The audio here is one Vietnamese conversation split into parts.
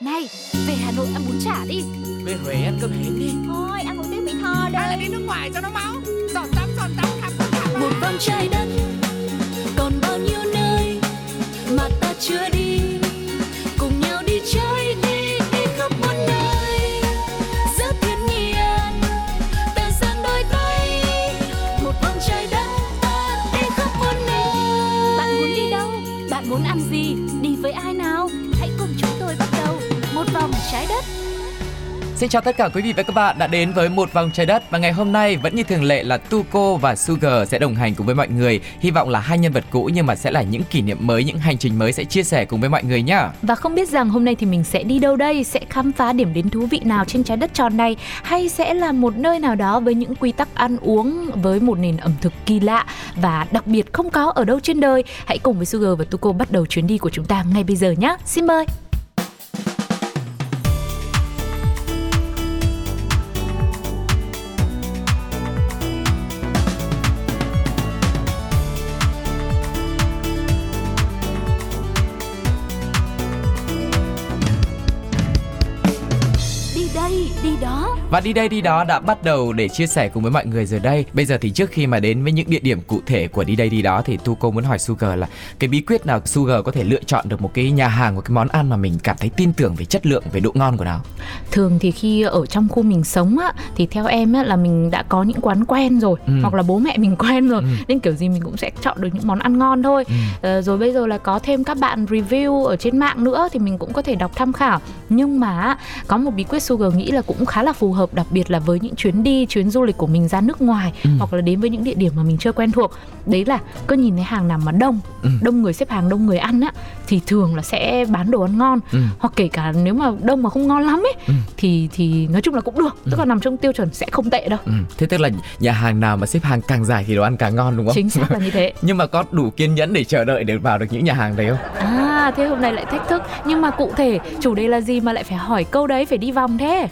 Này, về Hà Nội ăn bún chả đi. Về Huế ăn cơm hến đi. Thôi, ăn một tiếng Mỹ Tho đây Hay là đi nước ngoài cho nó máu. Giọt tắm, giọt tắm, khắp khắp. Một vòng trái đất Xin chào tất cả quý vị và các bạn đã đến với một vòng trái đất và ngày hôm nay vẫn như thường lệ là Tuko và Sugar sẽ đồng hành cùng với mọi người. Hy vọng là hai nhân vật cũ nhưng mà sẽ là những kỷ niệm mới, những hành trình mới sẽ chia sẻ cùng với mọi người nhá. Và không biết rằng hôm nay thì mình sẽ đi đâu đây, sẽ khám phá điểm đến thú vị nào trên trái đất tròn này hay sẽ là một nơi nào đó với những quy tắc ăn uống với một nền ẩm thực kỳ lạ và đặc biệt không có ở đâu trên đời. Hãy cùng với Sugar và Tuko bắt đầu chuyến đi của chúng ta ngay bây giờ nhé. Xin mời. Và đi đây đi đó đã bắt đầu để chia sẻ cùng với mọi người rồi đây. Bây giờ thì trước khi mà đến với những địa điểm cụ thể của đi đây đi đó thì Tuko muốn hỏi Sugar là cái bí quyết nào Sugar có thể lựa chọn được một cái nhà hàng một cái món ăn mà mình cảm thấy tin tưởng về chất lượng về độ ngon của nó. Thường thì khi ở trong khu mình sống á thì theo em á là mình đã có những quán quen rồi Ừ. hoặc là bố mẹ mình quen rồi Ừ. nên kiểu gì mình cũng sẽ chọn được những món ăn ngon thôi. Ừ. Ờ, rồi bây giờ là có thêm các bạn review ở trên mạng nữa thì mình cũng có thể đọc tham khảo. Nhưng mà có một bí quyết Sugar nghĩ là cũng khá là phù hợp đặc biệt là với những chuyến đi, chuyến du lịch của mình ra nước ngoài Ừ. hoặc là đến với những địa điểm mà mình chưa quen thuộc. Đấy là cứ nhìn thấy hàng nào mà đông, Ừ. đông người xếp hàng, đông người ăn á thì thường là sẽ bán đồ ăn ngon Ừ. hoặc kể cả nếu mà đông mà không ngon lắm ấy Ừ. thì thì nói chung là cũng được tức là nằm trong tiêu chuẩn sẽ không tệ đâu Ừ. Thế tức là nhà hàng nào mà xếp hàng càng dài thì đồ ăn càng ngon đúng không? chính xác là như thế Nhưng mà có đủ kiên nhẫn để chờ đợi để vào được những nhà hàng đấy không? à thế hôm nay lại thách thức nhưng mà cụ thể chủ đề là gì mà lại phải hỏi câu đấy phải đi vòng thế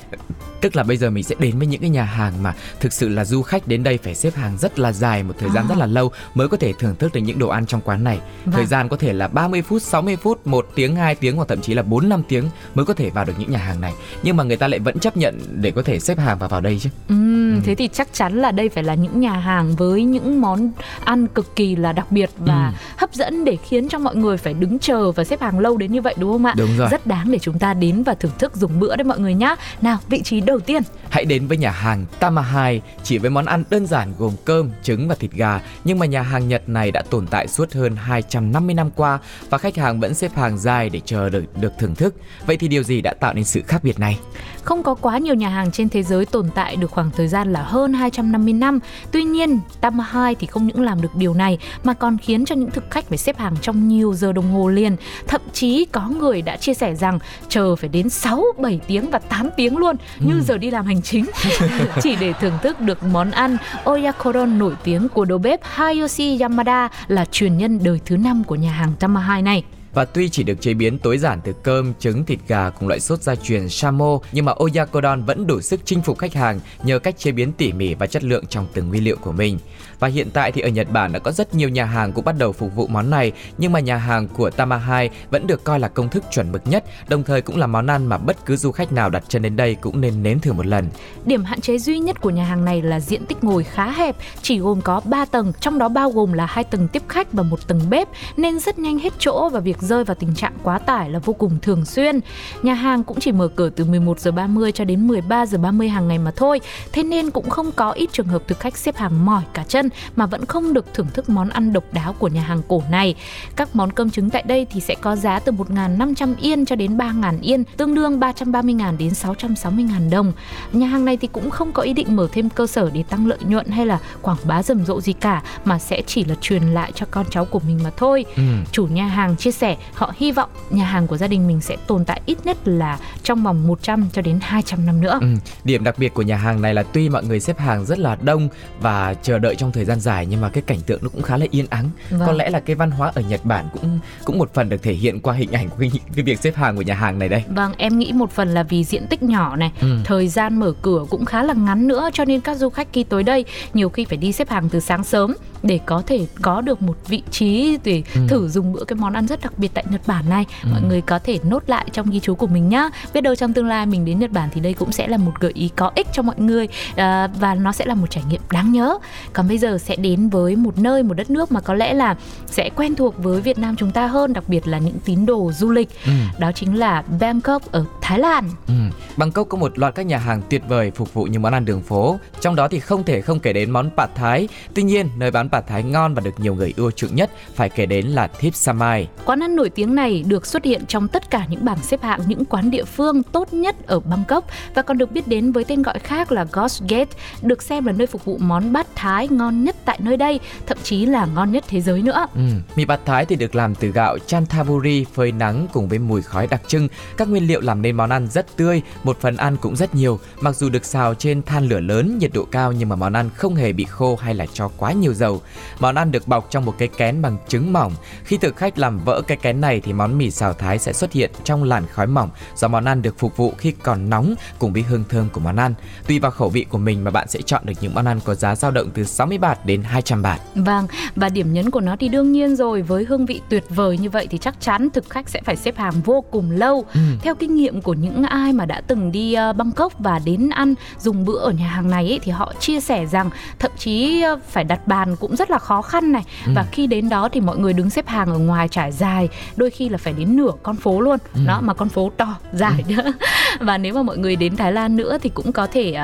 Tức là bây giờ mình sẽ đến với những cái nhà hàng mà thực sự là du khách đến đây phải xếp hàng rất là dài một thời gian À. rất là lâu mới có thể thưởng thức được những đồ ăn trong quán này. Vâng. Thời gian có thể là 30 phút, 60 phút, 1 tiếng, 2 tiếng hoặc thậm chí là 4 5 tiếng mới có thể vào được những nhà hàng này. Nhưng mà người ta lại vẫn chấp nhận để có thể xếp hàng và vào đây chứ. Ừm, Ừ. thế thì chắc chắn là đây phải là những nhà hàng với những món ăn cực kỳ là đặc biệt và Ừ. hấp dẫn để khiến cho mọi người phải đứng chờ và xếp hàng lâu đến như vậy đúng không ạ? Đúng rồi. Rất đáng để chúng ta đến và thưởng thức dùng bữa đấy mọi người nhá. Nào, vị trí đầu tiên. Hãy đến với nhà hàng Tamahai chỉ với món ăn đơn giản gồm cơm, trứng và thịt gà nhưng mà nhà hàng Nhật này đã tồn tại suốt hơn 250 năm qua và khách hàng vẫn xếp hàng dài để chờ được được thưởng thức. Vậy thì điều gì đã tạo nên sự khác biệt này? Không có quá nhiều nhà hàng trên thế giới tồn tại được khoảng thời gian là hơn 250 năm. Tuy nhiên, Tamahai thì không những làm được điều này mà còn khiến cho những thực khách phải xếp hàng trong nhiều giờ đồng hồ liền. Thậm chí có người đã chia sẻ rằng chờ phải đến 6, 7 tiếng và 8 tiếng luôn như giờ đi làm hành chính chỉ để thưởng thức được món ăn oyakodon nổi tiếng của đầu bếp Hayoshi Yamada là truyền nhân đời thứ năm của nhà hàng Tamahai này. Và tuy chỉ được chế biến tối giản từ cơm, trứng, thịt gà cùng loại sốt gia truyền Shamo, nhưng mà Oyakodon vẫn đủ sức chinh phục khách hàng nhờ cách chế biến tỉ mỉ và chất lượng trong từng nguyên liệu của mình. Và hiện tại thì ở Nhật Bản đã có rất nhiều nhà hàng cũng bắt đầu phục vụ món này, nhưng mà nhà hàng của Tamahai vẫn được coi là công thức chuẩn mực nhất, đồng thời cũng là món ăn mà bất cứ du khách nào đặt chân đến đây cũng nên nếm thử một lần. Điểm hạn chế duy nhất của nhà hàng này là diện tích ngồi khá hẹp, chỉ gồm có 3 tầng, trong đó bao gồm là hai tầng tiếp khách và một tầng bếp, nên rất nhanh hết chỗ và việc rơi vào tình trạng quá tải là vô cùng thường xuyên. Nhà hàng cũng chỉ mở cửa từ 11 giờ 30 cho đến 13 giờ 30 hàng ngày mà thôi, thế nên cũng không có ít trường hợp thực khách xếp hàng mỏi cả chân mà vẫn không được thưởng thức món ăn độc đáo của nhà hàng cổ này. Các món cơm trứng tại đây thì sẽ có giá từ 1.500 yên cho đến 3.000 yên, tương đương 330.000 đến 660.000 đồng. Nhà hàng này thì cũng không có ý định mở thêm cơ sở để tăng lợi nhuận hay là quảng bá rầm rộ gì cả mà sẽ chỉ là truyền lại cho con cháu của mình mà thôi. Ừ. Chủ nhà hàng chia sẻ họ hy vọng nhà hàng của gia đình mình sẽ tồn tại ít nhất là trong vòng 100 cho đến 200 năm nữa. Ừ. Điểm đặc biệt của nhà hàng này là tuy mọi người xếp hàng rất là đông và chờ đợi trong thời gian dài nhưng mà cái cảnh tượng nó cũng khá là yên ắng. Vâng. Có lẽ là cái văn hóa ở Nhật Bản cũng cũng một phần được thể hiện qua hình ảnh của cái, cái việc xếp hàng của nhà hàng này đây. Vâng, em nghĩ một phần là vì diện tích nhỏ này, Ừ. thời gian mở cửa cũng khá là ngắn nữa cho nên các du khách khi tới đây nhiều khi phải đi xếp hàng từ sáng sớm để có thể có được một vị trí để Ừ. thử dùng bữa cái món ăn rất đặc biệt tại Nhật Bản này ừ. mọi người có thể nốt lại trong ghi chú của mình nhá biết đâu trong tương lai mình đến Nhật Bản thì đây cũng sẽ là một gợi ý có ích cho mọi người à, và nó sẽ là một trải nghiệm đáng nhớ còn bây giờ sẽ đến với một nơi một đất nước mà có lẽ là sẽ quen thuộc với Việt Nam chúng ta hơn đặc biệt là những tín đồ du lịch. Ừ. đó chính là Bangkok ở Thái Lan. Ừ. Bangkok có một loạt các nhà hàng tuyệt vời phục vụ những món ăn đường phố. Trong đó thì không thể không kể đến món pad thái tuy nhiên nơi bán pad thái ngon và được nhiều người ưa chuộng nhất phải kể đến là Thip Samai quán ăn nổi tiếng này được xuất hiện trong tất cả những bảng xếp hạng những quán địa phương tốt nhất ở Bangkok và còn được biết đến với tên gọi khác là Ghost Gate, được xem là nơi phục vụ món bát Thái ngon nhất tại nơi đây, thậm chí là ngon nhất thế giới nữa. Ừ, mì bát Thái thì được làm từ gạo chanthaburi phơi nắng cùng với mùi khói đặc trưng. Các nguyên liệu làm nên món ăn rất tươi, một phần ăn cũng rất nhiều. Mặc dù được xào trên than lửa lớn, nhiệt độ cao nhưng mà món ăn không hề bị khô hay là cho quá nhiều dầu. Món ăn được bọc trong một cái kén bằng trứng mỏng. Khi thực khách làm vỡ cái kén này thì món mì xào Thái sẽ xuất hiện trong làn khói mỏng do món ăn được phục vụ khi còn nóng cùng với hương thơm của món ăn. Tùy vào khẩu vị của mình mà bạn sẽ chọn được những món ăn có giá dao động từ 60 bạt đến 200 bạt. Vâng, và điểm nhấn của nó thì đương nhiên rồi, với hương vị tuyệt vời như vậy thì chắc chắn thực khách sẽ phải xếp hàng vô cùng lâu. Ừ. Theo kinh nghiệm của những ai mà đã từng đi uh, Bangkok và đến ăn dùng bữa ở nhà hàng này ấy, thì họ chia sẻ rằng thậm chí uh, phải đặt bàn cũng rất là khó khăn này ừ. và khi đến đó thì mọi người đứng xếp hàng ở ngoài trải dài, đôi khi là phải đến nửa con phố luôn. Ừ. Đó mà con phố to dài ừ. nữa. và nếu mà mọi người đến Thái Lan nữa thì cũng có thể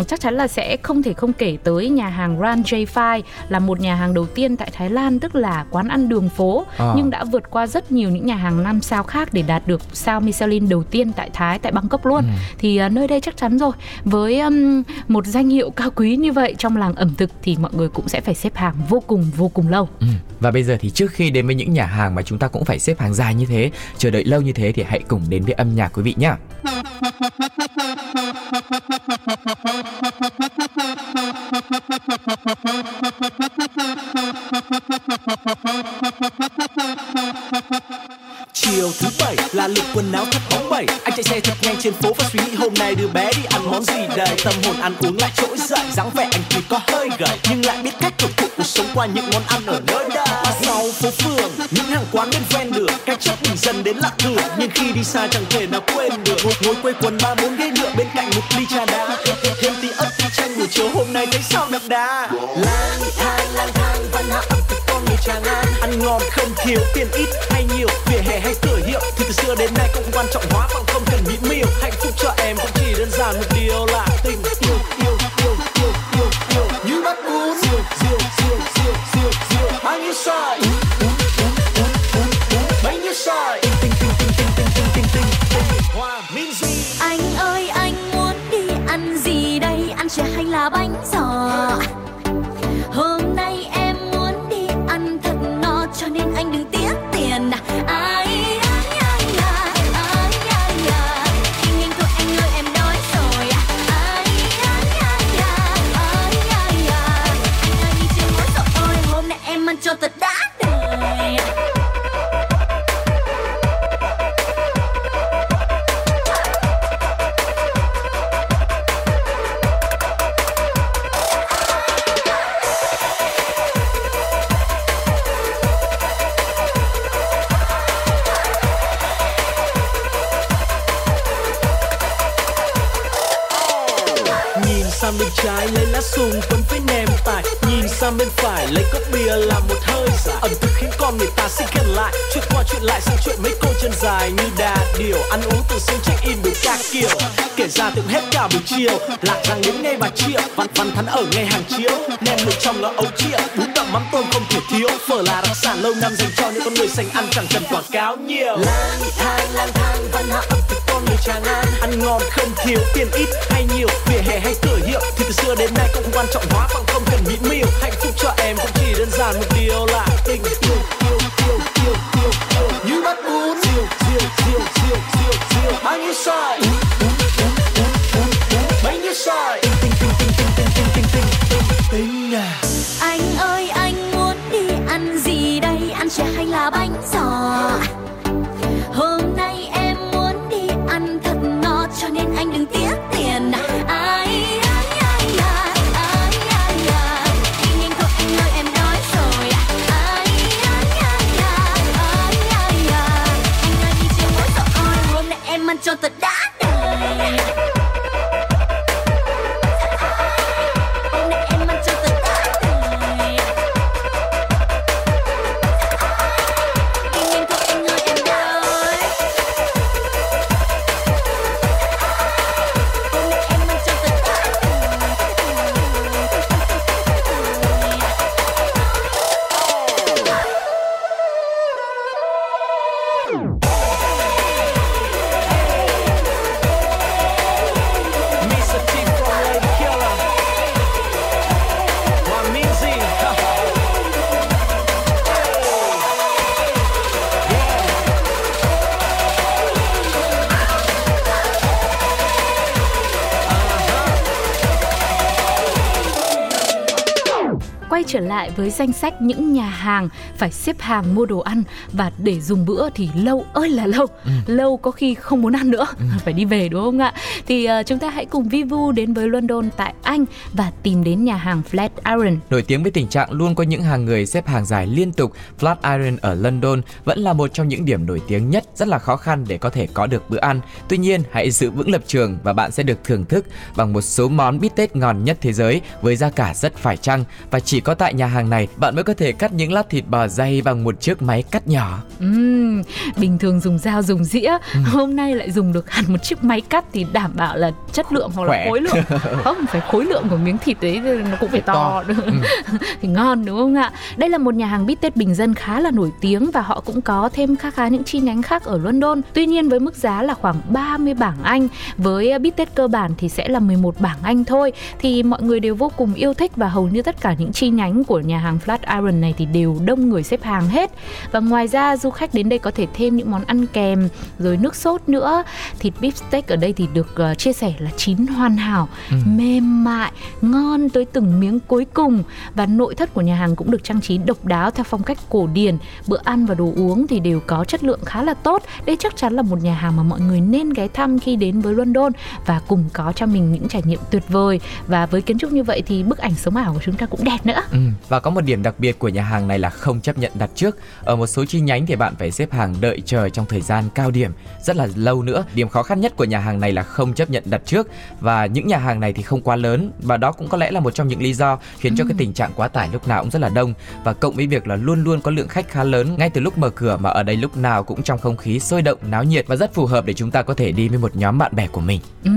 uh, chắc chắn là sẽ không thể không kể tới nhà hàng Ran J Fai là một nhà hàng đầu tiên tại Thái Lan tức là quán ăn đường phố à. nhưng đã vượt qua rất nhiều những nhà hàng năm sao khác để đạt được sao Michelin đầu tiên tại Thái tại Bangkok luôn. Ừ. Thì uh, nơi đây chắc chắn rồi với um, một danh hiệu cao quý như vậy trong làng ẩm thực thì mọi người cũng sẽ phải xếp hàng vô cùng vô cùng lâu. Ừ. Và bây giờ thì trước khi đến với những nhà hàng mà chúng ta cũng phải xếp hàng dài như thế, chờ đợi lâu như thế thì hãy cùng đến với âm nhạc quý vị nhé. Chiều thứ bảy là lực quần áo thật bóng bẩy. Anh chạy xe thật nhanh trên phố và suy nghĩ hôm nay đứa bé đi ăn món gì đây? Tâm hồn ăn uống lại trỗi dậy dáng vẻ anh tuy có hơi gầy Nhưng lại biết cách hưởng thụ cuộc sống qua những món ăn ở nơi đây. Và sau phố phường, những hàng quán bên ven đường Cách chất mình dần đến lạ thường Nhưng khi đi xa chẳng thể nào quên được Ngồi, ngồi quây quần ba bốn ghế nhựa bên cạnh một ly trà đá. Thêm tí ớt tí chanh buổi chiều hôm nay thấy sao đậm đà? Lang thang lang thang văn hóa ẩm thực con người tràng an Ăn ngon không thiếu tiền ít hay nhiều Vỉa hè hay cửa hiệu. Thì từ xưa đến nay cũng quan trọng hóa bằng không cần mỹ miều Hạnh phúc cho em cũng chỉ đơn giản một điều là tình sang bên phải, lấy cốc bia làm một hơi giả. Ẩm thực khiến con người ta xin khen lại. Chuyện qua chuyện lại sang chuyện mấy cô chân dài như đà điều. Ăn uống từ sớm check in đủ các kiểu. Kể ra tưởng hết cả buổi chiều. Lạc rằng đến ngay bà triệu. Văn văn thắn ở ngay hàng chiếu. Nem luộc trong là ấu triệu Bún đậm mắm tôm không thể thiếu. Phở là đặc sản lâu năm dành cho những con người sành ăn chẳng cần quảng cáo nhiều. Lang thang lang thang, văn hóa ẩm thực tràng an Ăn ngon không thiếu tiền ít hay nhiều. Vỉa hè hay cửa hiệu thì từ xưa đến nay cũng không quan trọng hóa bằng không cần mỹ miều Hạnh phúc cho em cũng chỉ đơn giản một điều. Trở lại với danh sách những nhà hàng phải xếp hàng mua đồ ăn và để dùng bữa thì lâu ơi là lâu. Lâu có khi không muốn ăn nữa, phải đi về đúng không ạ? Thì ờ, chúng ta hãy cùng Vivu đến với London tại Anh và tìm đến nhà hàng Flatiron. Nổi tiếng với tình trạng luôn có những hàng người xếp hàng dài liên tục, Flatiron ở London vẫn là một trong những điểm nổi tiếng nhất, rất là khó khăn để có thể có được bữa ăn. Tuy nhiên, hãy giữ vững lập trường và bạn sẽ được thưởng thức bằng một số món bít tết ngon nhất thế giới với giá cả rất phải chăng và chỉ có tại nhà hàng này bạn mới có thể cắt những lát thịt bò dày bằng một chiếc máy cắt nhỏ. Ừm, bình thường dùng dao dùng dĩa, hôm nay lại dùng được hẳn một chiếc máy cắt thì đảm bảo là chất lượng hoặc là Khỏe. khối lượng. Không phải khối lượng của miếng thịt đấy nó cũng phải to, to. được. thì ngon đúng không ạ? Đây là một nhà hàng bít tết bình dân khá là nổi tiếng và họ cũng có thêm khá khá những chi nhánh khác ở London. Tuy nhiên với mức giá là khoảng 30 bảng Anh, với uh, bít tết cơ bản thì sẽ là 11 bảng Anh thôi thì mọi người đều vô cùng yêu thích và hầu như tất cả những chi nhánh của nhà hàng Flatiron này thì đều đông người xếp hàng hết. Và ngoài ra du khách đến đây có thể thêm những món ăn kèm rồi nước sốt nữa. Thịt beef steak ở đây thì được uh, chia sẻ là chín hoàn hảo, mềm mại, ngon tới từng miếng cuối cùng và nội thất của nhà hàng cũng được trang trí độc đáo theo phong cách cổ điển. Bữa ăn và đồ uống thì đều có chất lượng khá là tốt. Đây chắc chắn là một nhà hàng mà mọi người nên ghé thăm khi đến với London và cùng có cho mình những trải nghiệm tuyệt vời. Và với kiến trúc như vậy thì bức ảnh sống ảo của chúng ta cũng đẹp nữa. Ừ. Và có một điểm đặc biệt của nhà hàng này là không chấp nhận đặt trước. Ở một số chi nhánh thì bạn phải xếp hàng đợi chờ trong thời gian cao điểm rất là lâu nữa. Điểm khó khăn nhất của nhà hàng này là không chấp nhận đặt trước và những nhà hàng này thì không quá lớn và đó cũng có lẽ là một trong những lý do khiến cho cái tình trạng quá tải lúc nào cũng rất là đông và cộng với việc là luôn luôn có lượng khách khá lớn ngay từ lúc mở cửa mà ở đây lúc nào cũng trong không khí sôi động náo nhiệt và rất phù hợp để chúng ta có thể đi với một nhóm bạn bè của mình. Ừ,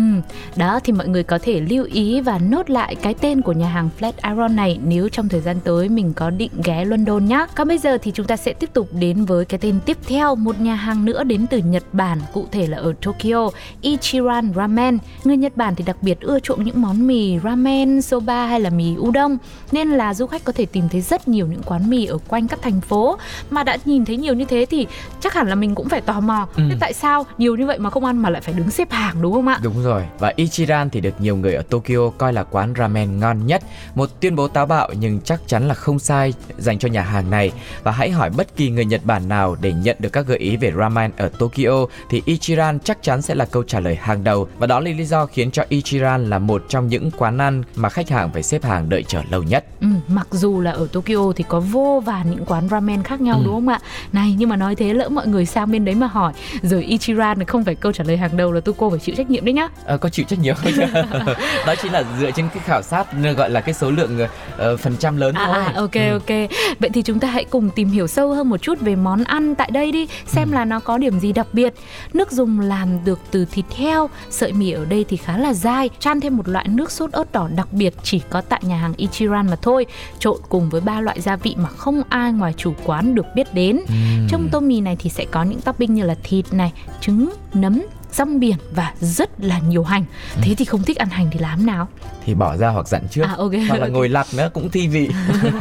đó thì mọi người có thể lưu ý và nốt lại cái tên của nhà hàng Flatiron này nếu trong thời gian tới mình có định ghé London nhé. Còn bây giờ thì chúng ta sẽ tiếp tục đến với cái tên tiếp theo, một nhà hàng nữa đến từ Nhật Bản, cụ thể là ở Tokyo, Ichiran Ramen. Người Nhật Bản thì đặc biệt ưa chuộng những món mì ramen, soba hay là mì udon, nên là du khách có thể tìm thấy rất nhiều những quán mì ở quanh các thành phố. Mà đã nhìn thấy nhiều như thế thì chắc hẳn là mình cũng phải tò mò. Ừ. Thế tại sao nhiều như vậy mà không ăn mà lại phải đứng xếp hàng đúng không ạ? Đúng rồi, và Ichiran thì được nhiều người ở Tokyo coi là quán ramen ngon nhất. Một tuyên bố táo bạo nhưng chắc chắn là không sai dành cho nhà hàng này. Và hãy hỏi bất kỳ người Nhật Bản nào để nhận được các gợi ý về ramen ở Tokyo thì Ichiran chắc chắn sẽ là câu trả lời hàng đầu. Và đó là lý do khiến cho Ichiran là một trong những quán ăn mà khách hàng phải xếp hàng đợi chờ lâu nhất. Ừ, mặc dù là ở Tokyo thì có vô vàn những quán ramen khác nhau Ừ. đúng không ạ? Này nhưng mà nói thế lỡ mọi người sang bên đấy mà hỏi rồi Ichiran thì không phải câu trả lời hàng đầu là tôi cô phải chịu trách nhiệm đấy nhá. Ờ, có chịu trách nhiệm không? đó chính là dựa trên cái khảo sát gọi là cái số lượng ờ, phần trăm lớn À, thôi. à ok Ừ. ok. Vậy thì chúng ta hãy cùng tìm hiểu sâu hơn một chút về món ăn tại đây đi, xem là nó có điểm gì đặc biệt. Nước dùng làm được từ thịt heo, sợi mì ở đây thì khá là dai, chan thêm một loại nước sốt ớt đỏ đặc biệt chỉ có tại nhà hàng Ichiran mà thôi, trộn cùng với ba loại gia vị mà không ai ngoài chủ quán được biết đến. Ừm. Trong tô mì này thì sẽ có những topping như là thịt này, trứng, nấm, rong biển và rất là nhiều hành. Thế thì không thích ăn hành thì làm nào? thì bỏ ra hoặc dặn trước À, ok, hoặc là ngồi lặt nữa cũng thi vị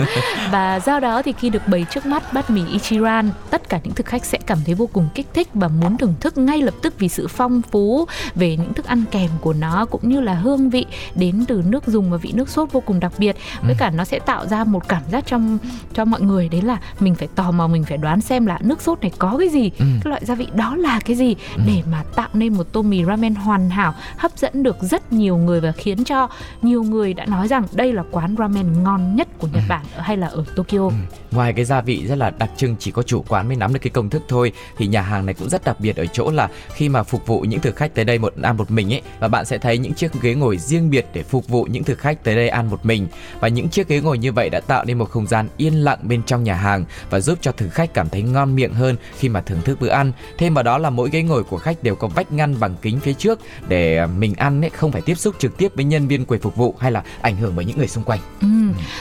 Và do đó thì khi được bày trước mắt bát mì Ichiran, tất cả những thực khách sẽ cảm thấy vô cùng kích thích và muốn thưởng thức ngay lập tức vì sự phong phú về những thức ăn kèm của nó cũng như là hương vị đến từ nước dùng và vị nước sốt vô cùng đặc biệt. Với cả nó sẽ tạo ra một cảm giác trong cho mọi người đấy là mình phải tò mò mình phải đoán xem là nước sốt này có cái gì, Ừ. cái loại gia vị đó là cái gì để mà tạo nên một tô mì ramen hoàn hảo hấp dẫn được rất nhiều người và khiến cho nhiều người đã nói rằng đây là quán ramen ngon nhất của Nhật Bản hay là ở Tokyo. Ừ. Ngoài cái gia vị rất là đặc trưng chỉ có chủ quán mới nắm được cái công thức thôi thì nhà hàng này cũng rất đặc biệt ở chỗ là khi mà phục vụ những thực khách tới đây một ăn một mình ấy và bạn sẽ thấy những chiếc ghế ngồi riêng biệt để phục vụ những thực khách tới đây ăn một mình và những chiếc ghế ngồi như vậy đã tạo nên một không gian yên lặng bên trong nhà hàng và giúp cho thực khách cảm thấy ngon miệng hơn khi mà thưởng thức bữa ăn. Thêm vào đó là mỗi ghế ngồi của khách đều có vách ngăn bằng kính phía trước để mình ăn ấy không phải tiếp xúc trực tiếp với nhân viên quầy phục vụ hay là ảnh hưởng bởi những người xung quanh. Ừ.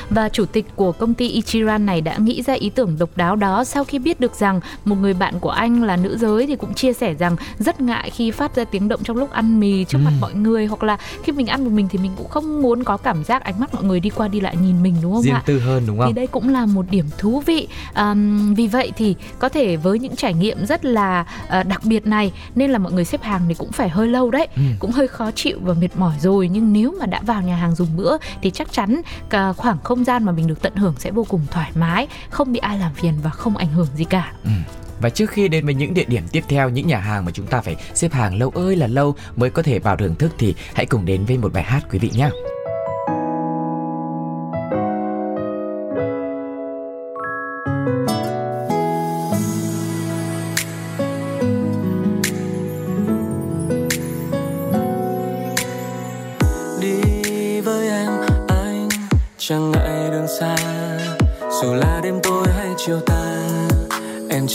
Và chủ tịch của công ty Ichiran này đã nghĩ ra ý tưởng độc đáo đó sau khi biết được rằng một người bạn của anh là nữ giới thì cũng chia sẻ rằng rất ngại khi phát ra tiếng động trong lúc ăn mì trước ừ. mặt mọi người hoặc là khi mình ăn một mình thì mình cũng không muốn có cảm giác ánh mắt mọi người đi qua đi lại nhìn mình đúng không Riêng ạ? tư hơn đúng không? Thì đây cũng là một điểm thú vị. À, vì vậy thì có thể với những trải nghiệm rất là uh, đặc biệt này nên là mọi người xếp hàng thì cũng phải hơi lâu đấy, ừ. cũng hơi khó chịu và mệt mỏi rồi nhưng nếu mà đã vào nhà hàng dùng bữa thì chắc chắn cả khoảng không gian mà mình được tận hưởng sẽ vô cùng thoải mái, không bị ai làm phiền và không ảnh hưởng gì cả. Ừ. Và trước khi đến với những địa điểm tiếp theo, những nhà hàng mà chúng ta phải xếp hàng lâu ơi là lâu mới có thể vào thưởng thức thì hãy cùng đến với một bài hát quý vị nhé.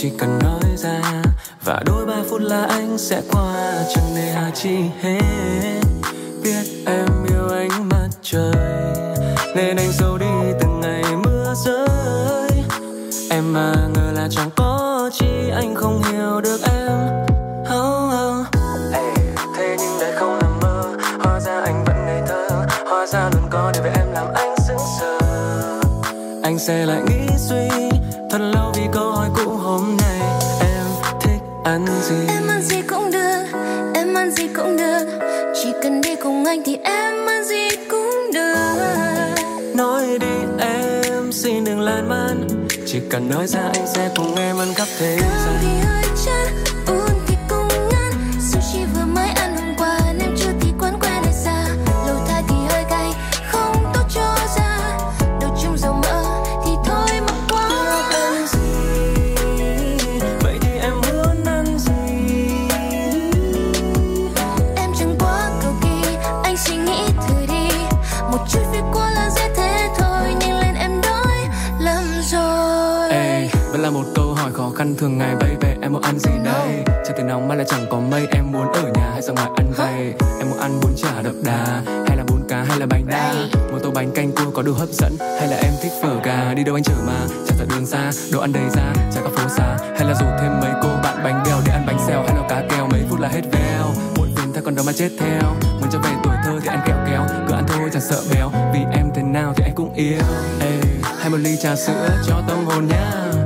Chỉ cần nói ra. Và đôi ba phút là anh sẽ qua chẳng nề hà chi hết biết em yêu ánh mặt trời nên anh giấu đi từng ngày mưa rơi. Em mà ngờ là chẳng có chi anh không hiểu được em. Oh, oh. Hey, thế nhưng đây không là mơ. Hóa ra anh vẫn ngây thơ. Hóa ra luôn có điều về em làm anh sững sờ. Anh sẽ lại nghĩ suy thật lâu vì câu ăn gì? Em ăn gì cũng được, em ăn gì cũng được. Chỉ cần đi cùng anh thì em ăn gì cũng được. Nói đi em xin đừng lan man. Chỉ cần nói ra anh sẽ cùng em ăn khắp thế gian thì hơi chán, khăn thường ngày baby Em muốn ăn gì đây? Trời thì nóng mà lại chẳng có mây Em muốn ở nhà hay ra ngoài ăn vầy Em muốn ăn bún chả đậm đà Hay là bún cá hay là bánh đa? Một tô bánh canh cua có đủ hấp dẫn Hay là em thích phở gà? Đi đâu anh chở mà Chẳng phải đường xa Đồ ăn đầy ra Chả có phố xa. Hay là rủ thêm mấy cô bạn bánh bèo Để ăn bánh xèo hay là cá kèo Mấy phút là hết veo. Muộn phiền ta còn đâu mà chết theo. Muốn trở về tuổi thơ thì ăn kẹo kéo Cứ ăn thôi chẳng sợ béo. Vì em thế nào thì anh cũng yêu. Ê, hay một ly trà sữa cho tâm hồn làm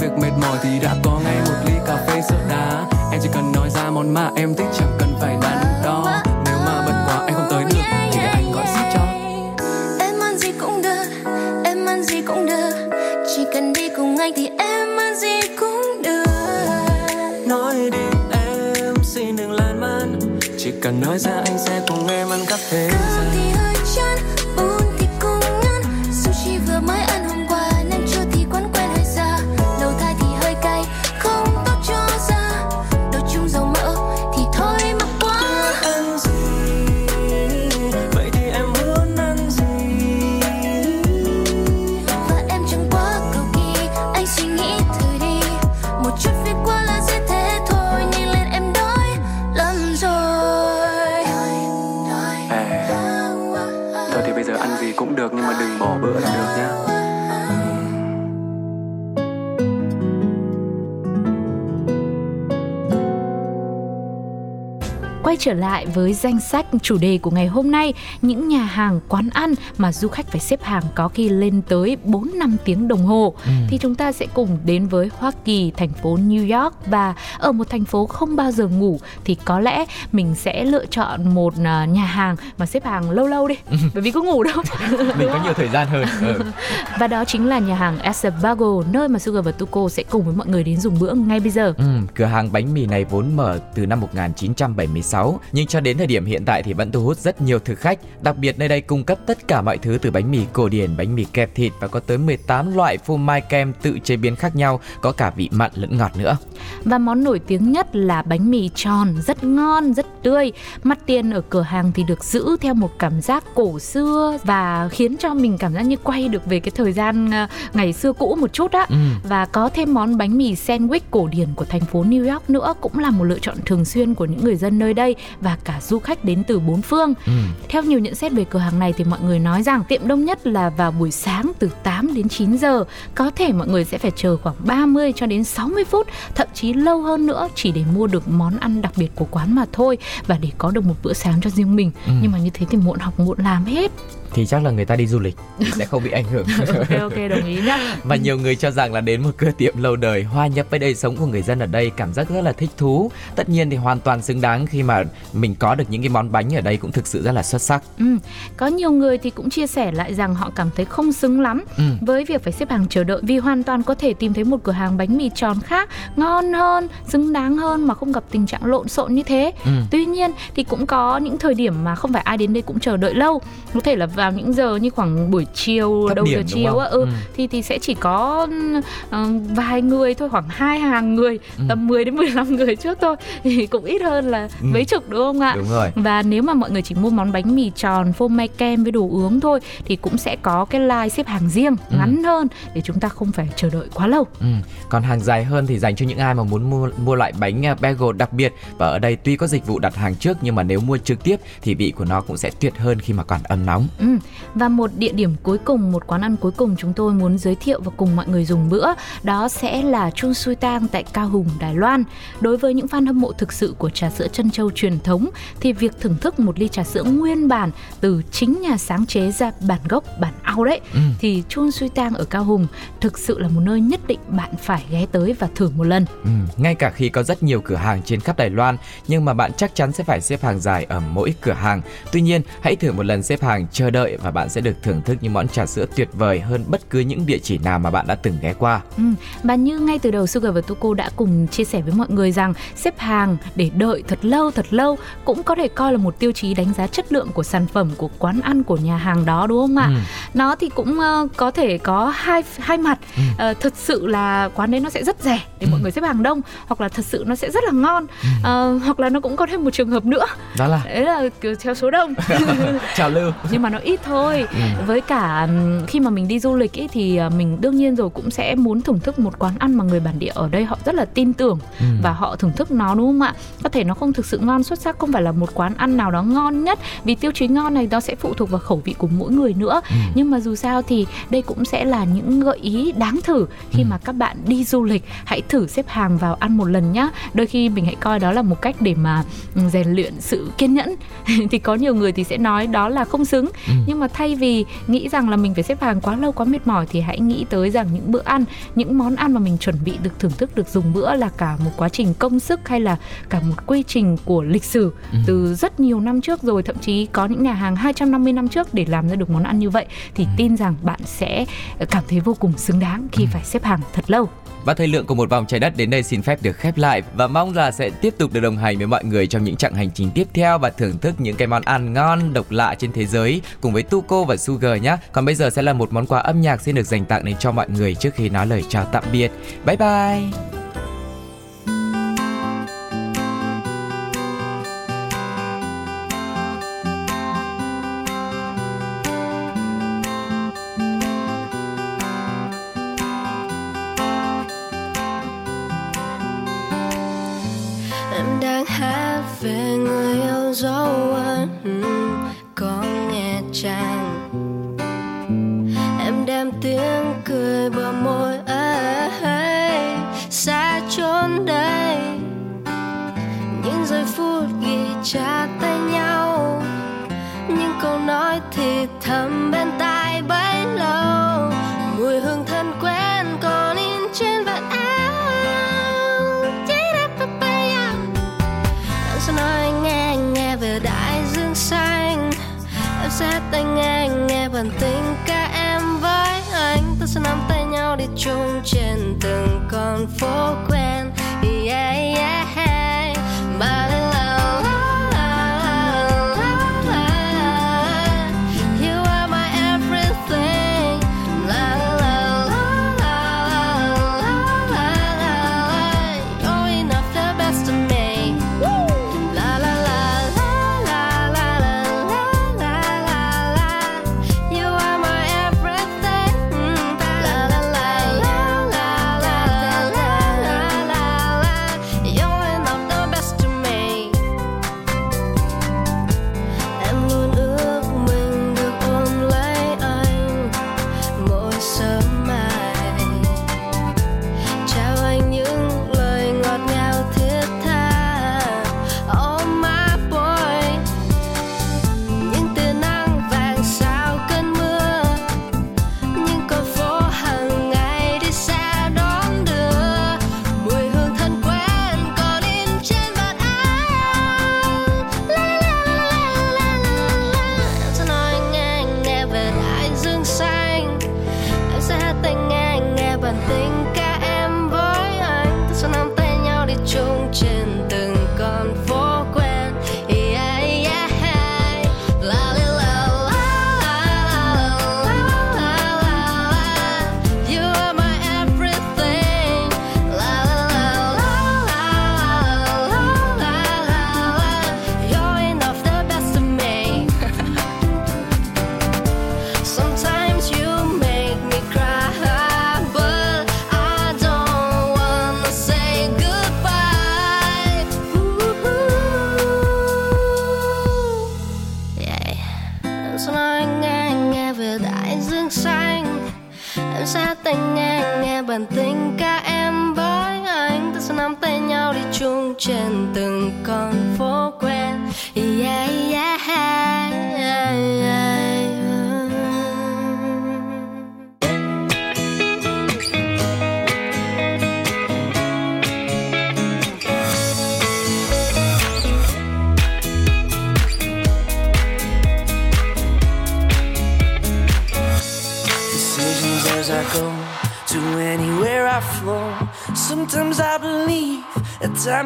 việc mệt mỏi thì đã có ngay một ly cà phê sữa đá. Em chỉ cần nói ra món mà em thích chẳng cần phải đắn đo. Nếu mà bận quá anh không tới được thì để anh gọi ship cho. Em ăn gì cũng được, em ăn gì cũng được. Chỉ cần đi cùng anh thì em ăn gì cũng được. Nói đi em xin đừng lan man. Chỉ cần nói ra anh sẽ cùng em ăn khắp thế Cơm trở lại với danh sách chủ đề của ngày hôm nay, những nhà hàng quán ăn mà du khách phải xếp hàng có khi lên tới 4 năm tiếng đồng hồ ừ. thì chúng ta sẽ cùng đến với Hoa Kỳ, thành phố New York và ở một thành phố không bao giờ ngủ thì có lẽ mình sẽ lựa chọn một à, nhà hàng mà xếp hàng lâu lâu đi ừ. bởi vì có ngủ đâu mình có nhiều thời gian hơn ừ. và đó chính là nhà hàng Acebago nơi mà Sugar và Tuko sẽ cùng với mọi người đến dùng bữa ngay bây giờ ừ, cửa hàng bánh mì này vốn mở từ năm 1976 nhưng cho đến thời điểm hiện tại thì vẫn thu hút rất nhiều thực khách. Đặc biệt nơi đây cung cấp tất cả mọi thứ từ bánh mì cổ điển bánh mì kẹp thịt và có tới 18 loại phô mai kem tự chế biến khác nhau có cả vị mặn lẫn ngọt nữa. Và món nổi tiếng nhất là bánh mì tròn rất ngon rất tươi. Mặt tiền ở cửa hàng thì được giữ theo một cảm giác cổ xưa và khiến cho mình cảm giác như quay được về cái thời gian ờ, ngày xưa cũ một chút á. Ừ. và có thêm món bánh mì sandwich cổ điển của thành phố New York nữa cũng là một lựa chọn thường xuyên của những người dân nơi đây và cả du khách đến từ bốn phương. Ừ. Theo nhiều nhận xét về cửa hàng này thì mọi người nói rằng tiệm đông nhất là vào buổi sáng từ 8 đến 9 giờ, có thể mọi người sẽ phải chờ khoảng 30 cho đến 60 phút, thậm chí lâu hơn nữa chỉ để mua được món ăn đặc biệt của quán mà thôi và để có được một bữa sáng cho riêng mình. Ừ. Nhưng mà như thế thì muộn học muộn làm hết thì chắc là người ta đi du lịch sẽ không bị ảnh hưởng. ok ok đồng ý nhá. Và nhiều người cho rằng là đến một cửa tiệm lâu đời hoa nhập với đời sống của người dân ở đây cảm giác rất là thích thú. Tất nhiên thì hoàn toàn xứng đáng khi mà mình có được những cái món bánh ở đây cũng thực sự rất là xuất sắc. Ừ. Có nhiều người thì cũng chia sẻ lại rằng họ cảm thấy không xứng lắm ừ. với việc phải xếp hàng chờ đợi vì hoàn toàn có thể tìm thấy một cửa hàng bánh mì tròn khác ngon hơn, xứng đáng hơn mà không gặp tình trạng lộn xộn như thế. Ừ. Tuy nhiên thì cũng có những thời điểm mà không phải ai đến đây cũng chờ đợi lâu. Có thể là vào những giờ như khoảng buổi chiều Thấp đầu điểm, giờ chiều á ừ, ừ thì thì sẽ chỉ có uh, vài người thôi khoảng hai hàng người ừ. tầm 10 đến 15 người trước thôi thì cũng ít hơn là ừ. mấy chục đúng không ạ đúng rồi và nếu mà mọi người chỉ mua món bánh mì tròn phô mai kem với đồ uống thôi thì cũng sẽ có cái line xếp hàng riêng ừ. ngắn hơn để chúng ta không phải chờ đợi quá lâu ừ. còn hàng dài hơn thì dành cho những ai mà muốn mua mua loại bánh à, bagel đặc biệt và ở đây tuy có dịch vụ đặt hàng trước nhưng mà nếu mua trực tiếp thì vị của nó cũng sẽ tuyệt hơn khi mà còn ấm nóng ừ. Và một địa điểm cuối cùng, một quán ăn cuối cùng chúng tôi muốn giới thiệu và cùng mọi người dùng bữa đó sẽ là Chun Sui Tang tại Cao Hùng, Đài Loan. Đối với những fan hâm mộ thực sự của trà sữa chân châu truyền thống thì việc thưởng thức một ly trà sữa nguyên bản từ chính nhà sáng chế ra bản gốc, bản ao đấy ừ. thì Chun Sui Tang ở Cao Hùng thực sự là một nơi nhất định bạn phải ghé tới và thử một lần. Ừ, ngay cả khi có rất nhiều cửa hàng trên khắp Đài Loan nhưng mà bạn chắc chắn sẽ phải xếp hàng dài ở mỗi cửa hàng. Tuy nhiên, hãy thử một lần xếp hàng chờ đợi và bạn sẽ được thưởng thức những món trà sữa tuyệt vời hơn bất cứ những địa chỉ nào mà bạn đã từng ghé qua. Ừ, và như ngay từ đầu Sugar và Tuko đã cùng chia sẻ với mọi người rằng xếp hàng để đợi thật lâu thật lâu cũng có thể coi là một tiêu chí đánh giá chất lượng của sản phẩm của quán ăn của nhà hàng đó đúng không ạ? Ừ. Nó thì cũng uh, có thể có hai hai mặt. Ừ. Uh, thực sự là quán đấy nó sẽ rất rẻ để ừ. mọi người xếp hàng đông hoặc là thật sự nó sẽ rất là ngon. Ừ. Uh, hoặc là nó cũng có thêm một trường hợp nữa. Đó là đấy là theo số đông. Chào lưu. Nhưng mà nó ít thôi ừ. với cả khi mà mình đi du lịch ý, thì à, mình đương nhiên rồi cũng sẽ muốn thưởng thức một quán ăn mà người bản địa ở đây họ rất là tin tưởng ừ. và họ thưởng thức nó đúng không ạ có thể nó không thực sự ngon xuất sắc không phải là một quán ăn nào đó ngon nhất vì tiêu chí ngon này nó sẽ phụ thuộc vào khẩu vị của mỗi người nữa ừ. nhưng mà dù sao thì đây cũng sẽ là những gợi ý đáng thử khi ừ. mà các bạn đi du lịch hãy thử xếp hàng vào ăn một lần nhá đôi khi mình hãy coi đó là một cách để mà rèn luyện sự kiên nhẫn thì có nhiều người thì sẽ nói đó là không xứng ừ. Nhưng mà thay vì nghĩ rằng là mình phải xếp hàng quá lâu quá mệt mỏi thì hãy nghĩ tới rằng những bữa ăn những món ăn mà mình chuẩn bị được thưởng thức được dùng bữa là cả một quá trình công sức hay là cả một quy trình của lịch sử ừ. từ rất nhiều năm trước rồi thậm chí có những nhà hàng 250 năm trước để làm ra được món ăn như vậy thì ừ. tin rằng bạn sẽ cảm thấy vô cùng xứng đáng khi ừ. phải xếp hàng thật lâu và thời lượng của một vòng trái đất đến đây xin phép được khép lại và mong là sẽ tiếp tục được đồng hành với mọi người trong những chặng hành trình tiếp theo và thưởng thức những cái món ăn ngon, độc lạ trên thế giới cùng với tuco và Sugar nhé. Còn bây giờ sẽ là một món quà âm nhạc xin được dành tặng đến cho mọi người trước khi nói lời chào tạm biệt. Bye bye.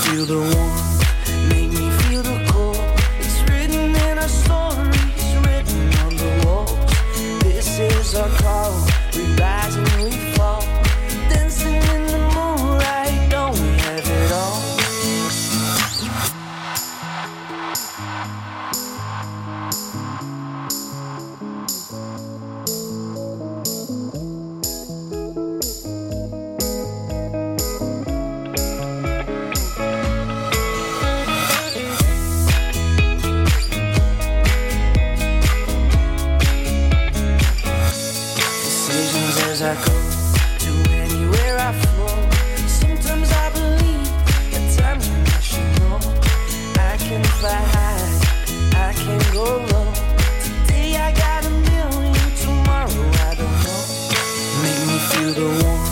feel the warmth you the one